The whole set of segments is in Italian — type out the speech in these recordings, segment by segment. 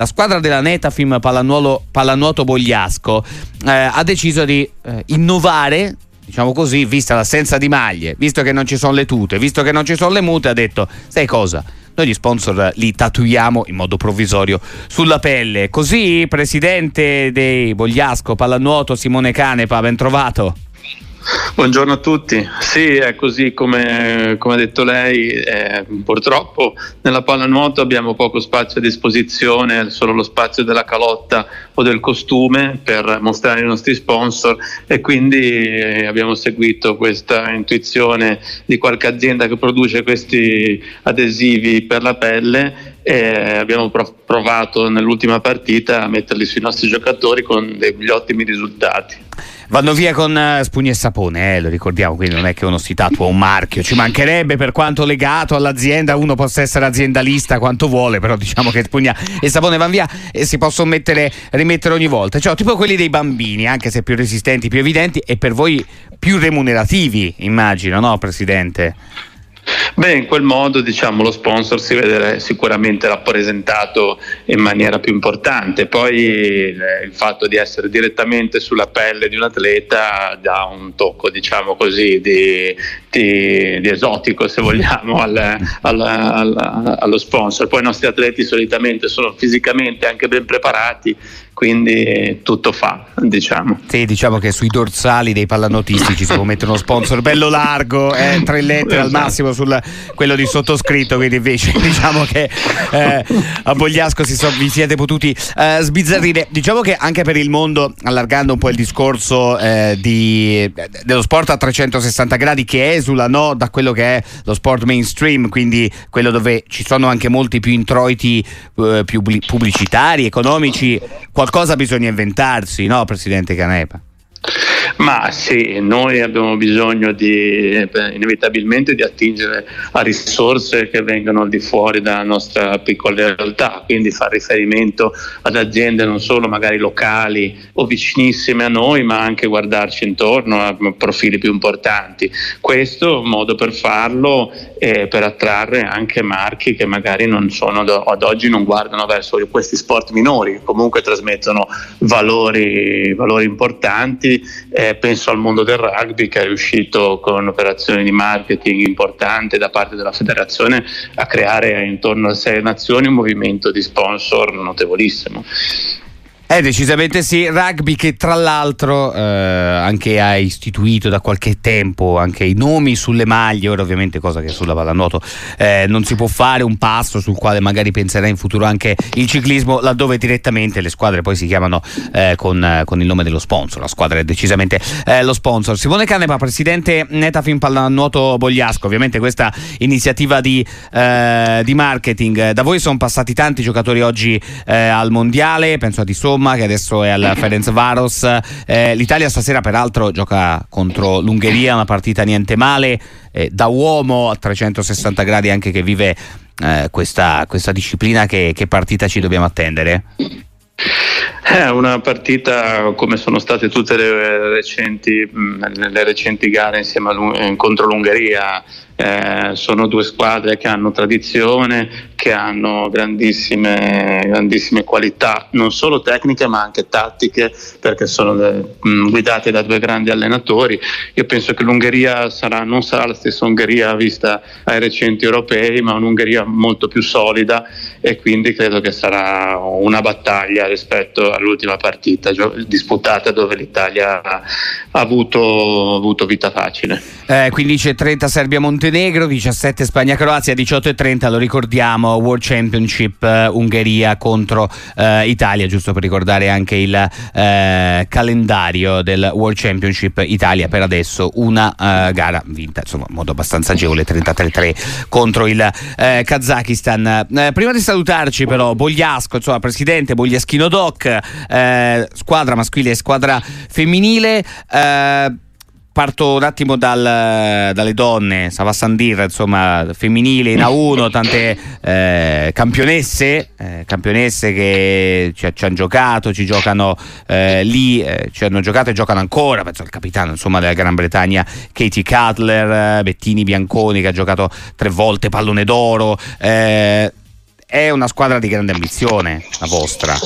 la squadra della Netafim Pallanuoto Bogliasco eh, ha deciso di eh, innovare diciamo così, vista l'assenza di maglie, visto che non ci sono le tute, visto che non ci sono le mute, ha detto, sai cosa? Noi gli sponsor li tatuiamo in modo provvisorio sulla pelle. Così, presidente dei Bogliasco Pallanuoto Simone Canepa, ben trovato. Buongiorno a tutti. Sì, è così come, come ha detto lei. Eh, purtroppo nella pallanuoto abbiamo poco spazio a disposizione, solo lo spazio della calotta o del costume per mostrare i nostri sponsor e quindi eh, abbiamo seguito questa intuizione di qualche azienda che produce questi adesivi per la pelle e abbiamo provato nell'ultima partita a metterli sui nostri giocatori con degli ottimi risultati. Vanno via con uh, spugni e sapone, eh, lo ricordiamo, quindi non è che uno si tatua un marchio, ci mancherebbe per quanto legato all'azienda, uno possa essere aziendalista quanto vuole, però diciamo che spugna e sapone vanno via e si possono mettere, rimettere ogni volta, cioè tipo quelli dei bambini, anche se più resistenti, più evidenti e per voi più remunerativi, immagino, no Presidente? Beh, in quel modo diciamo, lo sponsor si vede sicuramente rappresentato in maniera più importante. Poi il fatto di essere direttamente sulla pelle di un atleta dà un tocco, diciamo così, di, di, di esotico, se vogliamo, al, al, al, allo sponsor. Poi i nostri atleti solitamente sono fisicamente anche ben preparati quindi tutto fa, diciamo. Sì, diciamo che sui dorsali dei pallanotistici si può mettere uno sponsor bello largo, eh, tre lettere al massimo su quello di sottoscritto, quindi invece diciamo che eh, a Bogliasco si so, vi siete potuti eh, sbizzarrire. Diciamo che anche per il mondo, allargando un po' il discorso eh, di, dello sport a 360 gradi che esula no, da quello che è lo sport mainstream, quindi quello dove ci sono anche molti più introiti eh, più pubblicitari, economici, qualcosa bisogna inventarsi, no, Presidente Canepa? Ma sì, noi abbiamo bisogno di, inevitabilmente di attingere a risorse che vengono al di fuori dalla nostra piccola realtà, quindi fare riferimento ad aziende non solo magari locali o vicinissime a noi, ma anche guardarci intorno a profili più importanti. Questo è un modo per farlo e per attrarre anche marchi che magari non sono ad oggi non guardano verso questi sport minori, comunque trasmettono valori, valori importanti. Eh, penso al mondo del rugby che è riuscito con operazioni di marketing importante da parte della federazione a creare intorno a sei nazioni un movimento di sponsor notevolissimo. Eh, decisamente sì, rugby che tra l'altro eh, anche ha istituito da qualche tempo anche i nomi sulle maglie, ora ovviamente cosa che sulla pallanuoto eh, non si può fare, un passo sul quale magari penserà in futuro anche il ciclismo, laddove direttamente le squadre poi si chiamano eh, con, con, il nome dello sponsor, la squadra è decisamente eh, lo sponsor. Simone Canepa, presidente Netafin Pallanuoto Bogliasco, ovviamente questa iniziativa di, eh, di marketing, da voi sono passati tanti giocatori oggi al mondiale, penso a Di Somma, Roma che adesso è al Ferenc Varos. Eh, L'Italia stasera peraltro gioca contro l'Ungheria, una partita niente male, eh, da uomo a 360 gradi anche che vive eh, questa, questa, disciplina, che, che partita ci dobbiamo attendere? È una partita come sono state tutte le recenti, le recenti gare insieme contro l'Ungheria eh, sono due squadre che hanno tradizione, che hanno grandissime, grandissime, qualità, non solo tecniche ma anche tattiche, perché sono de, guidate da due grandi allenatori. Io penso che l'Ungheria sarà, non sarà la stessa Ungheria vista ai recenti europei, ma un'Ungheria molto più solida e quindi credo che sarà una battaglia rispetto all'ultima partita disputata dove l'Italia ha avuto, avuto vita facile. Eh, 15.30 Serbia-Montenegro, 17 Spagna-Croazia, 18.30 lo ricordiamo World Championship uh, Ungheria contro uh, Italia, giusto per ricordare anche il uh, calendario del World Championship Italia per adesso una gara vinta insomma in modo abbastanza agevole 33-3 contro il Kazakistan. prima di salutarci però Bogliasco, insomma presidente Bogliaschino Doc, squadra maschile e squadra femminile parto un attimo dal, dalle donne, Sava Sandir, insomma, femminile in A1, tante eh, campionesse, eh, campionesse che ci, ci, hanno giocato, ci giocano eh, lì, eh, ci hanno giocato e giocano ancora, penso al capitano insomma, della Gran Bretagna, Katie Cutler, Bettini Bianconi che ha giocato tre volte pallone d'oro. Eh, è una squadra di grande ambizione, la vostra.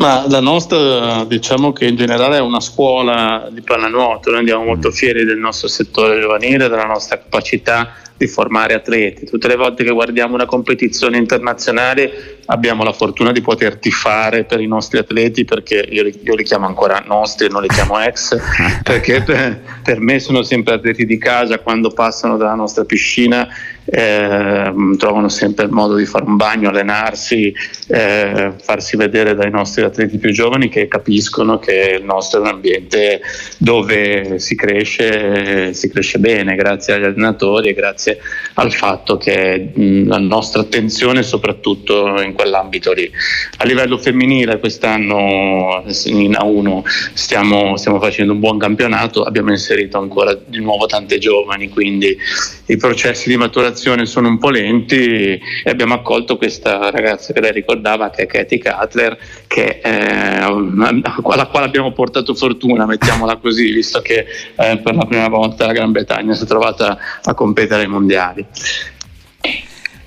Ma la nostra diciamo che in generale è una scuola di pallanuoto, noi andiamo molto mm. fieri del nostro settore giovanile, della nostra capacità di formare atleti. Tutte le volte che guardiamo una competizione internazionale abbiamo la fortuna di poter tifare per i nostri atleti perché io li, io li chiamo ancora nostri non li chiamo ex, perché per, per, me sono sempre atleti di casa quando passano dalla nostra piscina eh, trovano sempre il modo di fare un bagno, allenarsi, eh, farsi vedere dai nostri atleti più giovani che capiscono che il nostro è un ambiente dove si cresce, si cresce bene grazie agli allenatori e grazie al fatto che mh, la nostra attenzione soprattutto in quell'ambito lì. A livello femminile quest'anno in A1 stiamo, stiamo facendo un buon campionato, abbiamo inserito ancora di nuovo tante giovani, quindi i processi di maturazione sono un po' lenti e abbiamo accolto questa ragazza che lei ricordava che è Katie Cutler che, eh, alla quale abbiamo portato fortuna, mettiamola così, visto che eh, per la prima volta la Gran Bretagna si è trovata a competere ai mondiali.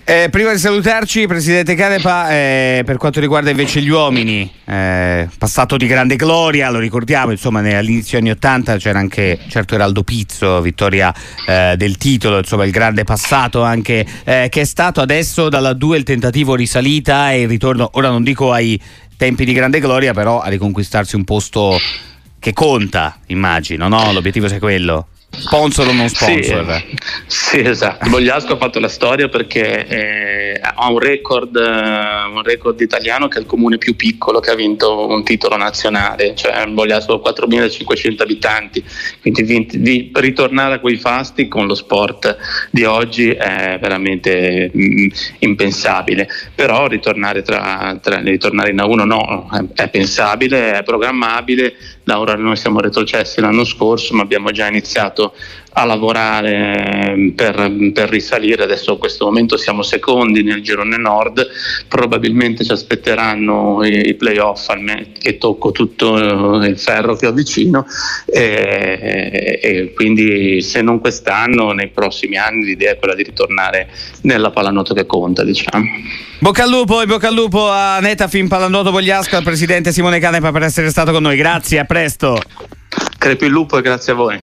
Eh, prima di salutarci, Presidente Canepa, eh, per quanto riguarda invece gli uomini, eh, passato di grande gloria, lo ricordiamo, insomma, all'inizio anni Ottanta c'era anche certo Eraldo Pizzo, vittoria eh, del titolo, insomma, il grande passato anche eh, che è stato adesso dalla 2 il tentativo risalita e il ritorno, ora non dico ai tempi di grande gloria, però a riconquistarsi un posto che conta, immagino, no? L'obiettivo è quello. Sponsor o non sponsor? Sì, sì esatto. Bogliasco ha fatto la storia perché eh, ha un record, uh, un record, italiano che è il comune più piccolo che ha vinto un titolo nazionale, cioè Bogliasco ha 4.500 abitanti, quindi vinti, di, ritornare a quei fasti con lo sport di oggi è veramente mh, mm, impensabile, però ritornare, tra, tra, ritornare in A1 no, è, è pensabile, è programmabile, da ora noi siamo retrocessi l'anno scorso ma abbiamo già iniziato a lavorare ehm, per, per, risalire, adesso in questo momento siamo secondi nel girone nord, probabilmente ci aspetteranno i, i playoff e tocco tutto il ferro che ho vicino e, e, quindi se non quest'anno nei prossimi anni l'idea è quella di ritornare nella pallanuoto che conta diciamo. Bocca al lupo e bocca al lupo a Netafim Pallanuoto Vogliasco al presidente Simone Canepa per essere stato con noi, grazie, a presto. Crepi il lupo e grazie a voi.